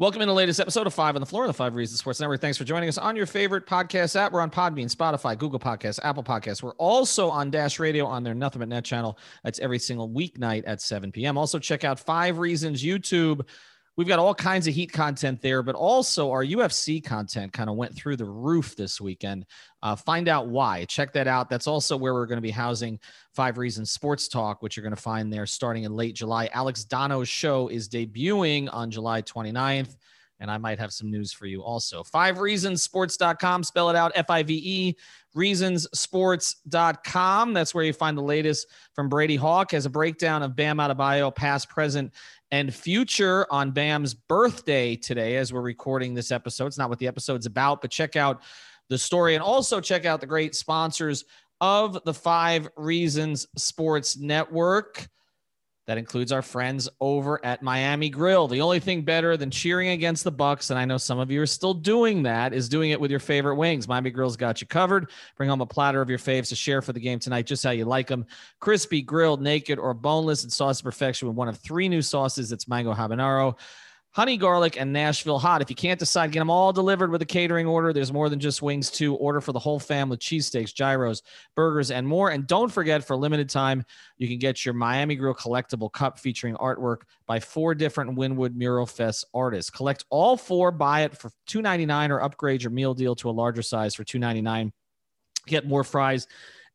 Welcome in the latest episode of Five on the Floor, the Five Reasons Sports Network. Thanks for joining us on your favorite podcast app. We're on Podbean, Spotify, Google Podcasts, Apple Podcasts. We're also on Dash Radio on their Nothing But Net channel. That's every single weeknight at 7 p.m. Also, check out Five Reasons YouTube. We've got all kinds of heat content there, but also our UFC content kind of went through the roof this weekend. Uh, find out why. Check that out. That's also where we're going to be housing Five Reasons Sports Talk, which you're going to find there starting in late July. Alex Dono's show is debuting on July 29th and I might have some news for you also. Five reasons sports.com, spell it out F I V E, reasonsports.com. That's where you find the latest from Brady Hawk as a breakdown of Bam Adebayo, past, present, and future on Bam's birthday today as we're recording this episode. It's not what the episode's about, but check out the story and also check out the great sponsors of the Five Reasons Sports Network. That includes our friends over at Miami Grill. The only thing better than cheering against the Bucks, and I know some of you are still doing that, is doing it with your favorite wings. Miami Grill's got you covered. Bring home a platter of your faves to share for the game tonight, just how you like them. Crispy, grilled, naked, or boneless, and sauce perfection with one of three new sauces. It's mango habanero honey garlic and Nashville hot. If you can't decide, get them all delivered with a catering order. There's more than just wings to order for the whole family, cheesesteaks, gyros, burgers, and more. And don't forget, for limited time, you can get your Miami Grill collectible cup featuring artwork by four different Wynwood Mural Fest artists. Collect all four, buy it for $2.99 or upgrade your meal deal to a larger size for $2.99. Get more fries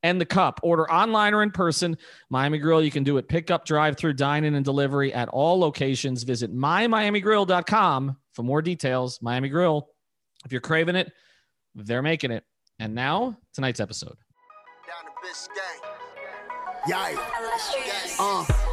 and the cup. Order online or in person. Miami Grill, you can do it pickup, drive through, dine in, and delivery at all locations. Visit mymiamigrill.com for more details. Miami Grill, if you're craving it, they're making it. And now, tonight's episode. Down Uh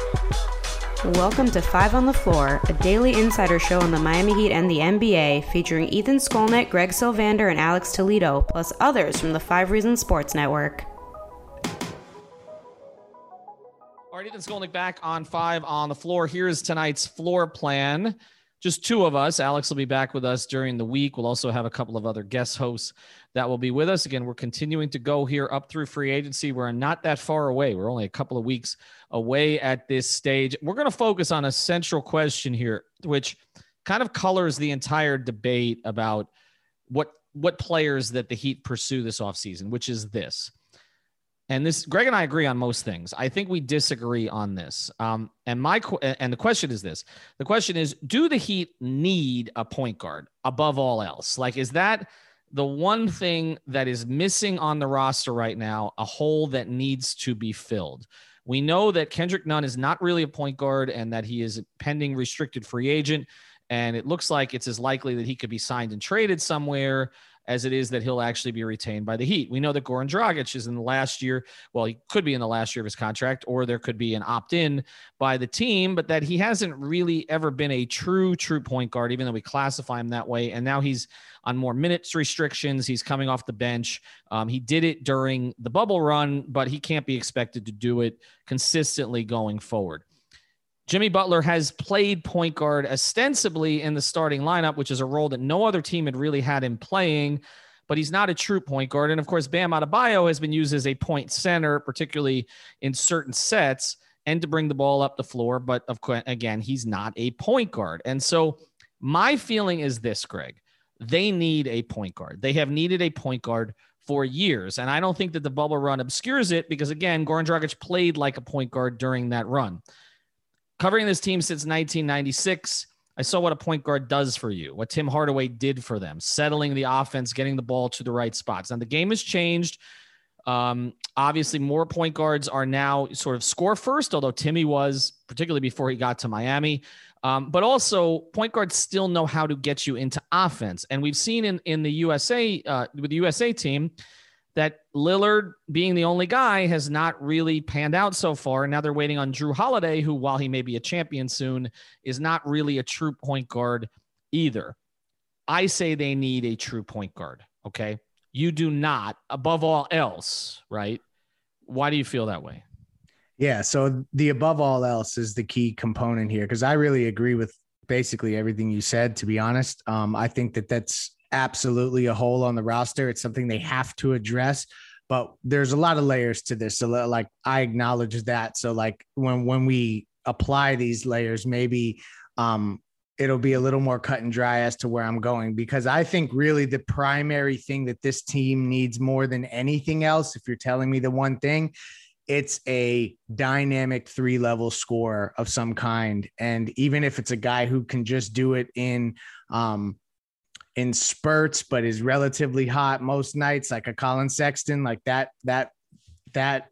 Welcome to Five on the Floor, a daily insider show on the Miami Heat and the NBA, featuring Ethan Skolnick, Greg Sylvander, and Alex Toledo, plus others from the Five Reasons Sports Network. All right, Ethan Skolnick back on Five on the Floor. Here's tonight's floor plan. Just two of us. Alex will be back with us during the week. We'll also have a couple of other guest hosts that will be with us. Again, we're continuing to go here up through free agency. We're not that far away. We're only a couple of weeks away at this stage. We're going to focus on a central question here, which kind of colors the entire debate about what what players that the Heat pursue this offseason, which is this. And this, Greg and I agree on most things. I think we disagree on this. Um, and my and the question is this: the question is, do the Heat need a point guard above all else? Like, is that the one thing that is missing on the roster right now, a hole that needs to be filled. We know that Kendrick Nunn is not really a point guard and that he is pending restricted free agent. And it looks like it's as likely that he could be signed and traded somewhere as it is that he'll actually be retained by the Heat. We know that Goran Dragic is in the last year. Well, he could be in the last year of his contract, or there could be an opt in by the team, but that he hasn't really ever been a true, true point guard, even though we classify him that way. And now he's on more minutes restrictions. He's coming off the bench. Um, he did it during the bubble run, but he can't be expected to do it consistently going forward. Jimmy Butler has played point guard ostensibly in the starting lineup, which is a role that no other team had really had him playing, but he's not a true point guard. And of course, Bam Adebayo has been used as a point center, particularly in certain sets and to bring the ball up the floor. But of course, again, he's not a point guard. And so my feeling is this, Greg, they need a point guard. They have needed a point guard for years. And I don't think that the bubble run obscures it because, again, Goran Dragic played like a point guard during that run covering this team since 1996. I saw what a point guard does for you, what Tim Hardaway did for them, settling the offense, getting the ball to the right spots. Now, the game has changed Um, obviously, more point guards are now sort of score first, although Timmy was, particularly before he got to Miami. Um, but also, point guards still know how to get you into offense. And we've seen in, in the USA, uh, with the USA team, that Lillard being the only guy has not really panned out so far. And now they're waiting on Jrue Holiday, who, while he may be a champion soon, is not really a true point guard either. I say they need a true point guard. Okay. You do not, above all else, right? Why do you feel that way? Yeah. So the above all else is the key component here because I really agree with basically everything you said. To be honest, um, I think that that's absolutely a hole on the roster. It's something they have to address. But there's a lot of layers to this. So like I acknowledge that. So like when when we apply these layers, maybe um, it'll be a little more cut and dry as to where I'm going because I think really the primary thing that this team needs more than anything else, if you're telling me the one thing, it's a dynamic three level score of some kind. And even if it's a guy who can just do it in, um, in spurts, but is relatively hot most nights, like a Collin Sexton, like that, that, that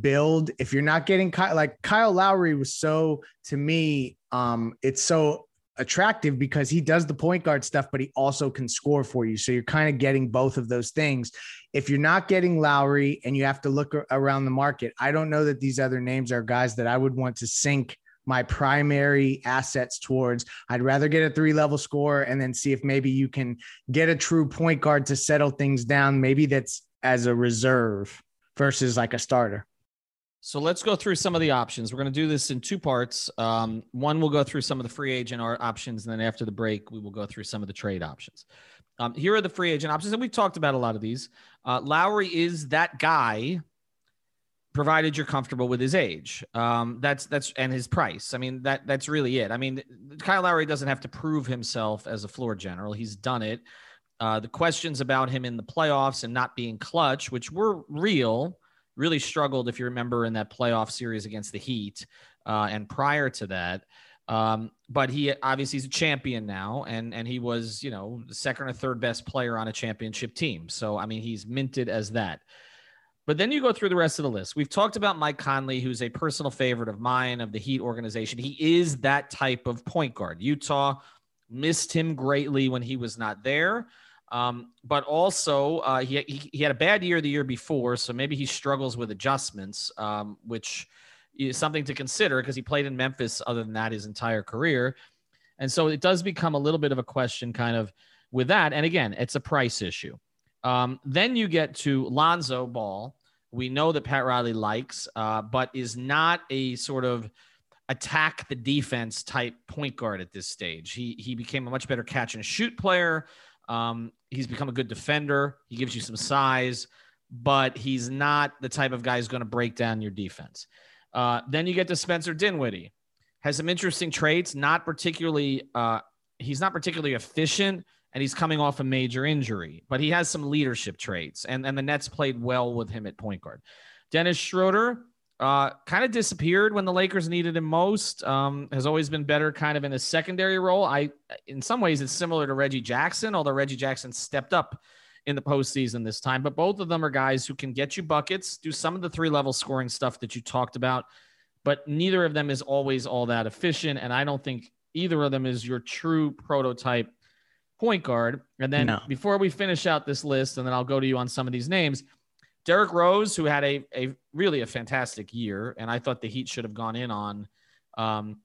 build. If you're not getting Kyle, like Kyle Lowry was so to me, um, it's so attractive because he does the point guard stuff, but he also can score for you. So you're kind of getting both of those things. If you're not getting Lowry and you have to look around the market, I don't know that these other names are guys that I would want to sink my primary assets towards. I'd rather get a three level score and then see if maybe you can get a true point guard to settle things down. Maybe that's as a reserve versus like a starter. So let's go through some of the options. We're going to do this in two parts. Um, one, we'll go through some of the free agent options, and then after the break, we will go through some of the trade options. Um, here are the free agent options, and we've talked about a lot of these. Uh, Lowry is that guy, provided you're comfortable with his age. Um, that's that's and his price. I mean that that's really it. I mean, Kyle Lowry doesn't have to prove himself as a floor general. He's done it. Uh, the questions about him in the playoffs and not being clutch, which were real really struggled, if you remember, in that playoff series against the Heat uh, and prior to that. Um, but he obviously is a champion now, and and he was you know the second or third best player on a championship team. So I mean he's minted as that. But then you go through the rest of the list. We've talked about Mike Conley, who's a personal favorite of mine of the Heat organization. He is that type of point guard. Utah missed him greatly when he was not there. Um, but also, uh, he, he, he, had a bad year the year before, so maybe he struggles with adjustments, um, which is something to consider because he played in Memphis other than that his entire career. And so it does become a little bit of a question kind of with that. And again, it's a price issue. Um, then you get to Lonzo Ball. We know that Pat Riley likes, uh, but is not a sort of attack the defense type point guard at this stage. He he became a much better catch and shoot player. Um, he's become a good defender. He gives you some size, but he's not the type of guy who's going to break down your defense. Uh, then you get to Spencer Dinwiddie, has some interesting traits. Not particularly, uh, he's not particularly efficient, and he's coming off a major injury, but he has some leadership traits. And and the Nets played well with him at point guard. Dennis Schroeder, uh, kind of disappeared when the Lakers needed him most. Um, has always been better, kind of in a secondary role. I, in some ways, it's similar to Reggie Jackson, although Reggie Jackson stepped up in the postseason this time. But both of them are guys who can get you buckets, do some of the three level scoring stuff that you talked about. But neither of them is always all that efficient, and I don't think either of them is your true prototype point guard. And then no. before we finish out this list, and then I'll go to you on some of these names. Derrick Rose, who had a, a really a fantastic year, and I thought the Heat should have gone in on um,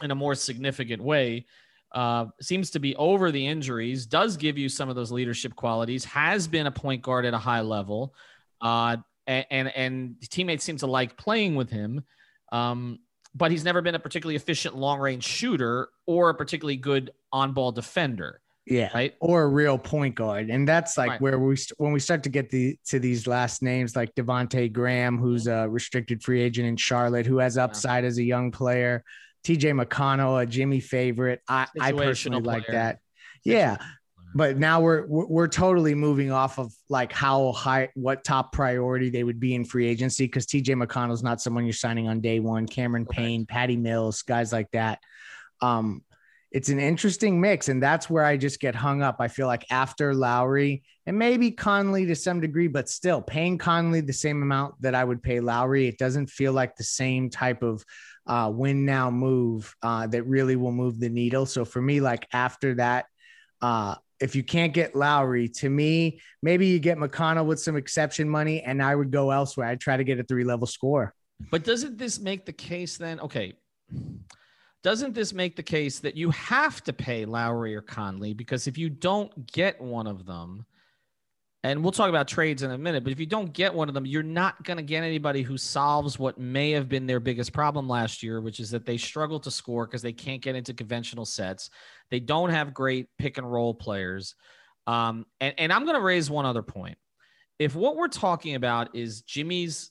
in a more significant way. Uh, seems to be over the injuries, does give you some of those leadership qualities, has been a point guard at a high level, uh, and, and, and teammates seem to like playing with him. Um, but he's never been a particularly efficient long range shooter or a particularly good on ball defender. Yeah. Right. Or a real point guard. And that's like right. where we, when we start to get the, to these last names like Devonte Graham, who's a restricted free agent in Charlotte, who has upside yeah. as a young player, TJ McConnell, a Jimmy favorite. I, I personally player. like that. Yeah. But now we're, we're totally moving off of like how high, what top priority they would be in free agency. Cause TJ McConnell's not someone you're signing on day one. Cameron Payne, Patty Mills, guys like that. Um, it's an interesting mix, and that's where I just get hung up. I feel like after Lowry and maybe Conley to some degree, but still paying Conley the same amount that I would pay Lowry, it doesn't feel like the same type of uh, win now move uh, that really will move the needle. So for me, like after that, uh, if you can't get Lowry, to me, maybe you get McConnell with some exception money, and I would go elsewhere. I'd try to get a three level score. But doesn't this make the case then? Okay doesn't this make the case that you have to pay Lowry or Conley? Because if you don't get one of them, and we'll talk about trades in a minute, but if you don't get one of them, you're not going to get anybody who solves what may have been their biggest problem last year, which is that they struggle to score because they can't get into conventional sets. They don't have great pick and roll players. Um, and, and I'm going to raise one other point. If what we're talking about is Jimmy's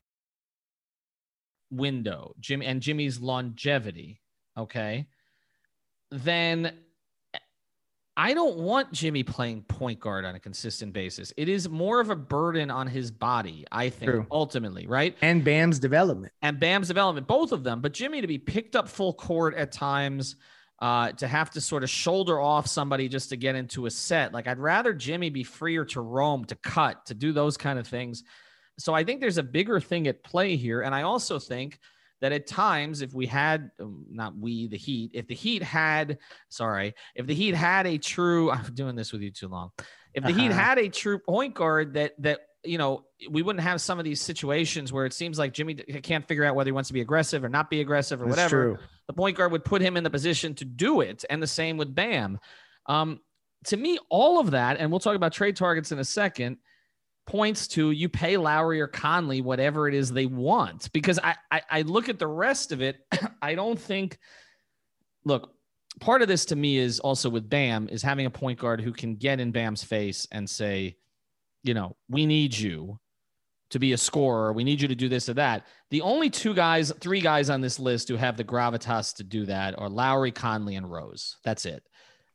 window, Jimmy and Jimmy's longevity, okay, then I don't want Jimmy playing point guard on a consistent basis. It is more of a burden on his body, I think, True. ultimately, right? And Bam's development. And Bam's development, both of them. But Jimmy to be picked up full court at times, uh, to have to sort of shoulder off somebody just to get into a set. Like I'd rather Jimmy be freer to roam, to cut, to do those kind of things so I think there's a bigger thing at play here. And I also think that at times, if we had, um, not we, the Heat, if the Heat had, sorry, if the Heat had a true, I'm doing this with you too long. If the uh-huh. Heat had a true point guard that, that, you know, we wouldn't have some of these situations where it seems like Jimmy can't figure out whether he wants to be aggressive or not be aggressive or That's whatever. True. The point guard would put him in the position to do it. And the same with Bam. Um, to me, all of that, and we'll talk about trade targets in a second – points to you pay Lowry or Conley whatever it is they want. Because I, I, I look at the rest of it, I don't think. Look, part of this to me is also with Bam is having a point guard who can get in Bam's face and say, you know, we need you to be a scorer. We need you to do this or that. The only two guys, three guys on this list who have the gravitas to do that are Lowry, Conley, and Rose. That's it.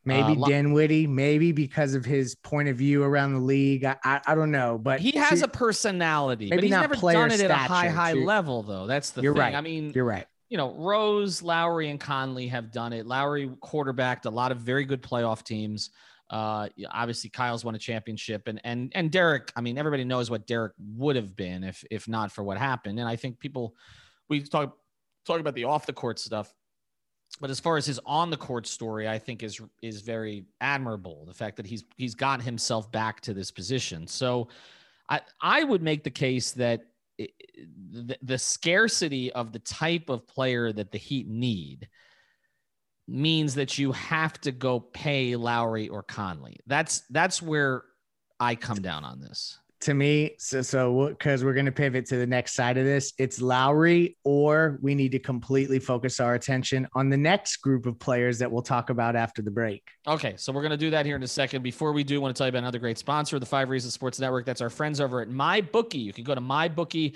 Maybe uh, Dinwiddie, maybe because of his point of view around the league. I, I, I don't know, but he has a personality. Maybe but he's not never done it at a high, high too. level, though. That's the You're thing. Right. I mean, you're right. You know, Rose, Lowry, and Conley have done it. Lowry quarterbacked a lot of very good playoff teams. Uh, obviously, Kyle's won a championship, and and and Derrick. I mean, everybody knows what Derrick would have been if if not for what happened. And I think people, we talk talk about the off the court stuff but as far as his on the court story, I think is is very admirable. The fact that he's he's got himself back to this position. So, I I would make the case that the, the scarcity of the type of player that the Heat need means that you have to go pay Lowry or Conley. That's that's where I come down on this to me, so so because we're going to pivot to the next side of this, it's Lowry, or we need to completely focus our attention on the next group of players that we'll talk about after the break. Okay, so we're going to do that here in a second. Before we do, I want to tell you about another great sponsor, the Five Reasons Sports Network. That's our friends over at MyBookie. You can go to mybookie.ag.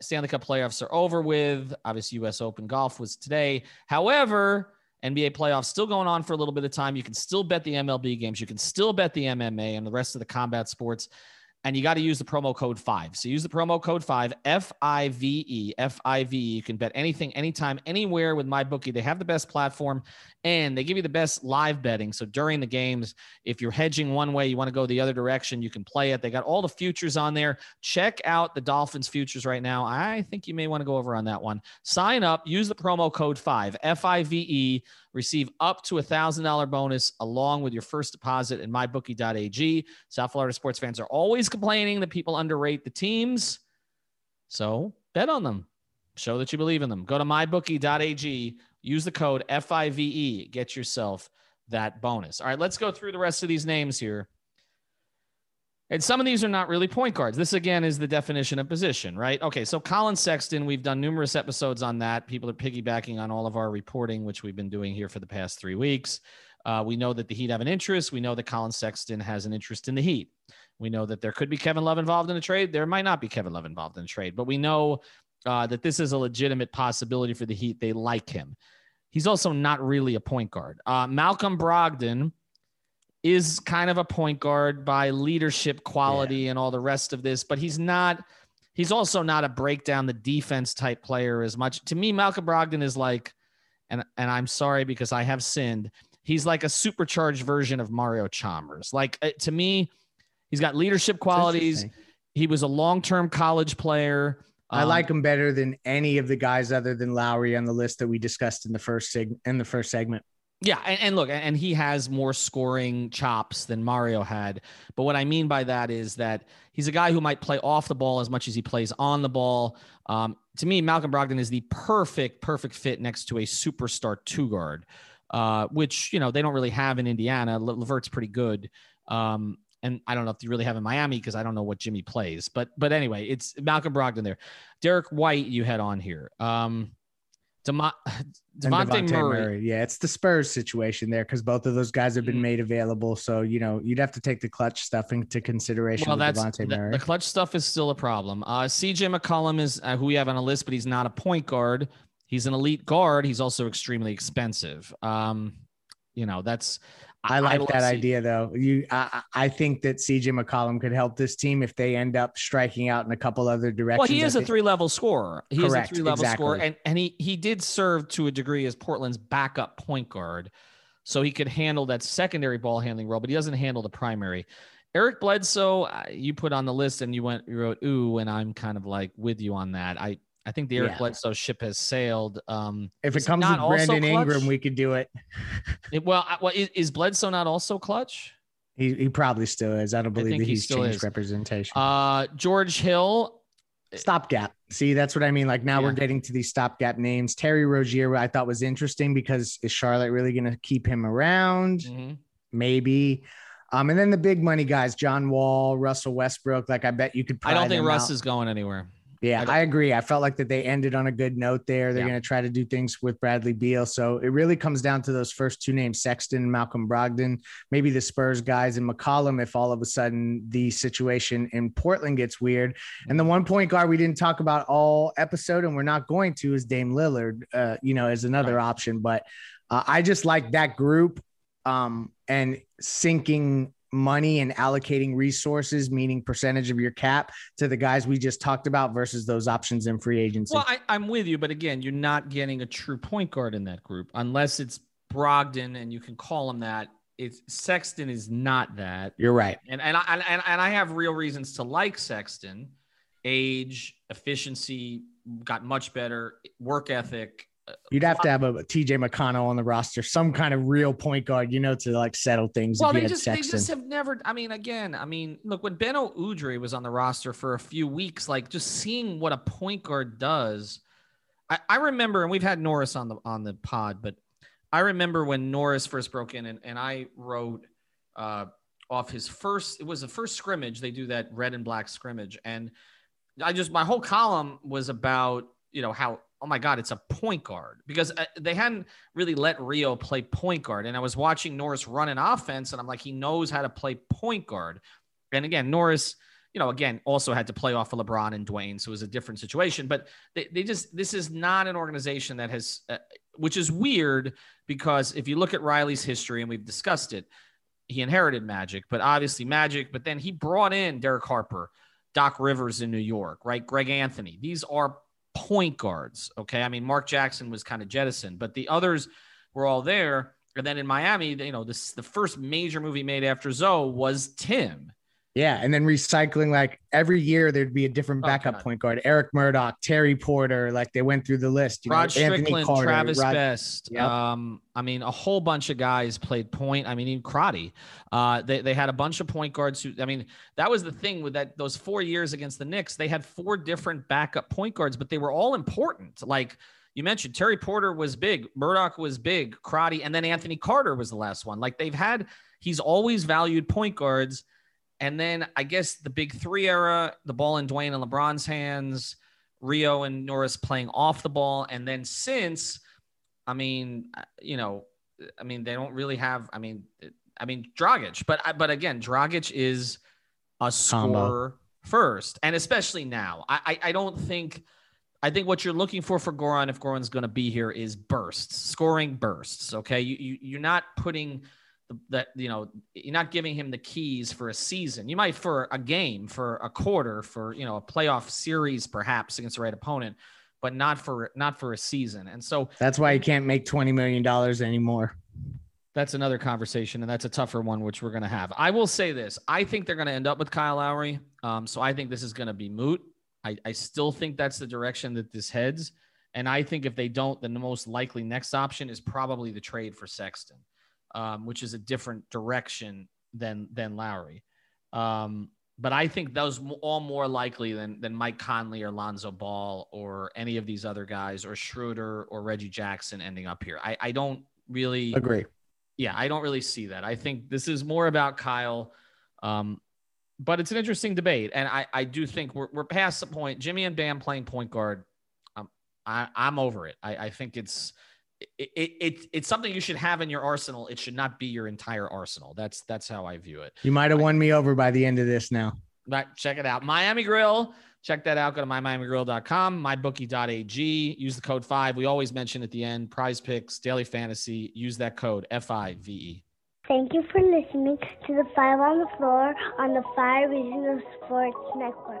Stanley Cup playoffs are over with. Obviously, U.S. Open golf was today. However, NBA playoffs still going on for a little bit of time. You can still bet the MLB games. You can still bet the MMA and the rest of the combat sports and you got to use the promo code five. So use the promo code five, F I V E, F I V E. You can bet anything, anytime, anywhere with MyBookie. They have the best platform and they give you the best live betting. So during the games, if you're hedging one way, you want to go the other direction, you can play it. They got all the futures on there. Check out the Dolphins futures right now. I think you may want to go over on that one. Sign up, use the promo code five, F I V E Receive up to a $1,000 bonus along with your first deposit in mybookie.ag. South Florida sports fans are always complaining that people underrate the teams. So bet on them. Show that you believe in them. Go to mybookie.ag. Use the code FIVE. Get yourself that bonus. All right, let's go through the rest of these names here. And some of these are not really point guards. This again is the definition of position, right? Okay, so Collin Sexton, we've done numerous episodes on that. People are piggybacking on all of our reporting, which we've been doing here for the past three weeks. Uh, we know that the Heat have an interest. We know that Collin Sexton has an interest in the Heat. We know that there could be Kevin Love involved in a trade. There might not be Kevin Love involved in a trade, but we know uh, that this is a legitimate possibility for the Heat. They like him. He's also not really a point guard. Uh, Malcolm Brogdon is kind of a point guard by leadership quality yeah. and all the rest of this, but he's not. He's also not a breakdown the defense type player as much. To me, Malcolm Brogdon is like, and and I'm sorry because I have sinned. He's like a supercharged version of Mario Chalmers. Like uh, to me, he's got leadership qualities. He was a long term college player. I um, like him better than any of the guys other than Lowry on the list that we discussed in the first seg- in the first segment. Yeah, and, and, look, and he has more scoring chops than Mario had. But what I mean by that is that he's a guy who might play off the ball as much as he plays on the ball. Um, to me, Malcolm Brogdon is the perfect, perfect fit next to a superstar two guard, uh, which you know they don't really have in Indiana. LeVert's pretty good. Um, and I don't know if you really have in Miami because I don't know what Jimmy plays. But but anyway, it's Malcolm Brogdon there. Derrick White, you had on here. Um, Demo- Dejounte Murray. Murray. Yeah, it's the Spurs situation there because both of those guys have been mm. made available. So you know you'd have to take the clutch stuff into consideration. Well, that's the, the, clutch stuff is still a problem. Uh, CJ McCollum is uh, who we have on a list, but he's not a point guard. He's an elite guard. He's also extremely expensive. Um, you know that's I like I that idea though. You, I, I think that CJ McCollum could help this team if they end up striking out in a couple other directions. Well, he is a three level scorer. He Correct, is a three level exactly. scorer, and and he he did serve to a degree as Portland's backup point guard, so he could handle that secondary ball handling role, but he doesn't handle the primary. Eric Bledsoe, you put on the list, and you went you wrote ooh, and I'm kind of like with you on that. I I think the Eric yeah. Bledsoe ship has sailed. Um, if it comes with Brandon Ingram, we could do it. it well, well, is, is, Bledsoe not also clutch? He, he probably still is. I don't believe I that he's changed is. representation. Uh, George Hill. Stopgap. See, that's what I mean. Like now yeah. we're getting to these stopgap names. Terry Rozier, I thought was interesting because is Charlotte really going to keep him around? Mm-hmm. Maybe. Um, and then the big money guys, John Wall, Russell Westbrook. Like I bet you could. I don't think Russ out. is going anywhere. Yeah, I, I, agree. I felt like that they ended on a good note there. They're yeah. going to try to do things with Bradley Beal. So it really comes down to those first two names, Sexton and Malcolm Brogdon, maybe the Spurs guys and McCollum if all of a sudden the situation in Portland gets weird. And the one point guard we didn't talk about all episode and we're not going to is Dame Lillard, uh, you know, as another right. option. But uh, I just like that group um, and sinking money and allocating resources, meaning percentage of your cap, to the guys we just talked about versus those options in free agency. Well, I, I'm with you, but again, you're not getting a true point guard in that group unless it's Brogdon, and you can call him that. It's Sexton is not that. You're right, and and I and, and I have real reasons to like Sexton. Age, efficiency got much better, work ethic, You'd have to have a TJ McConnell on the roster, some kind of real point guard, you know, to like settle things. Well, they just, they just have never. I mean, again, I mean, look, when Beno Udrih was on the roster for a few weeks, like just seeing what a point guard does. I, I remember, and we've had Norris on the on the pod, but I remember when Norris first broke in, and, and I wrote uh, off his first. It was the first scrimmage. They do that red and black scrimmage, and I just my whole column was about you know how oh my God, it's a point guard because uh, they hadn't really let Rio play point guard. And I was watching Norris run an offense and I'm like, he knows how to play point guard. And again, Norris, you know, again, also had to play off of LeBron and Dwyane. So it was a different situation. But they, they just, this is not an organization that has, uh, which is weird because if you look at Riley's history and we've discussed it, he inherited Magic, but obviously Magic, but then he brought in Derek Harper. Doc Rivers in New York, right? Greg Anthony. These are point guards. Okay. I mean, Mark Jackson was kind of jettisoned, but the others were all there. And then in Miami, you know, this the first major movie made after Zo was Tim. Yeah, and then recycling like every year there'd be a different oh, backup oh, point guard. Eric Murdock, Terry Porter, like they went through the list. You Rod know, Strickland, Carter, Travis Rod, Best. Yep. Um, I mean, a whole bunch of guys played point. I mean, even Crotty. Uh, they they had a bunch of point guards who. I mean, that was the thing with that those four years against the Knicks. They had four different backup point guards, but they were all important. Like you mentioned, Terry Porter was big, Murdock was big, Crotty, and then Anthony Carter was the last one. Like they've had. He's always valued point guards And then I guess the big three era, the ball in Dwyane and LeBron's hands, Rio and Norris playing off the ball. And then since, I mean, uh, you know, I mean, they don't really have, I mean, I mean, Dragic, but, but again, Dragic is a scorer first. And especially now, I, I, I don't think, I think what you're looking for for Goran, if Goran's going to be here, is bursts, scoring bursts. Okay. You, you, you're not putting, that you know you're not giving him the keys for a season. You might for a game for a quarter for you know a playoff series perhaps against the right opponent but not for not for a season. And so that's why he can't make 20 million dollars anymore. That's another conversation and that's a tougher one which we're going to have. I will say this. I think they're going to end up with kyle lowry um, so i think this is going to be moot. I, I still think that's the direction that this heads and i think if they don't then the most likely next option is probably the trade for sexton um, which is a different direction than than Lowry. Um, but I think those all more likely than than Mike Conley or Lonzo Ball or any of these other guys or Schroeder or Reggie Jackson ending up here. I, I don't really agree. Yeah, I don't really see that. I think this is more about Kyle. Um, but it's an interesting debate, and I, I do think we're, we're past the point. Jimmy and Bam playing point guard. Um, I, I'm over it. I, I think it's it, it, it's something you should have in your arsenal. It should not be your entire arsenal. That's that's how I view it. You might have won me over by the end of this now. But check it out. Miami Grill. Check that out. Go to mymiamigrill.com, mybookie.ag. Use the code five. We always mention at the end prize picks, daily fantasy. Use that code F I V E. Thank you for listening to the Five on the Floor on the Five Regional Sports Network.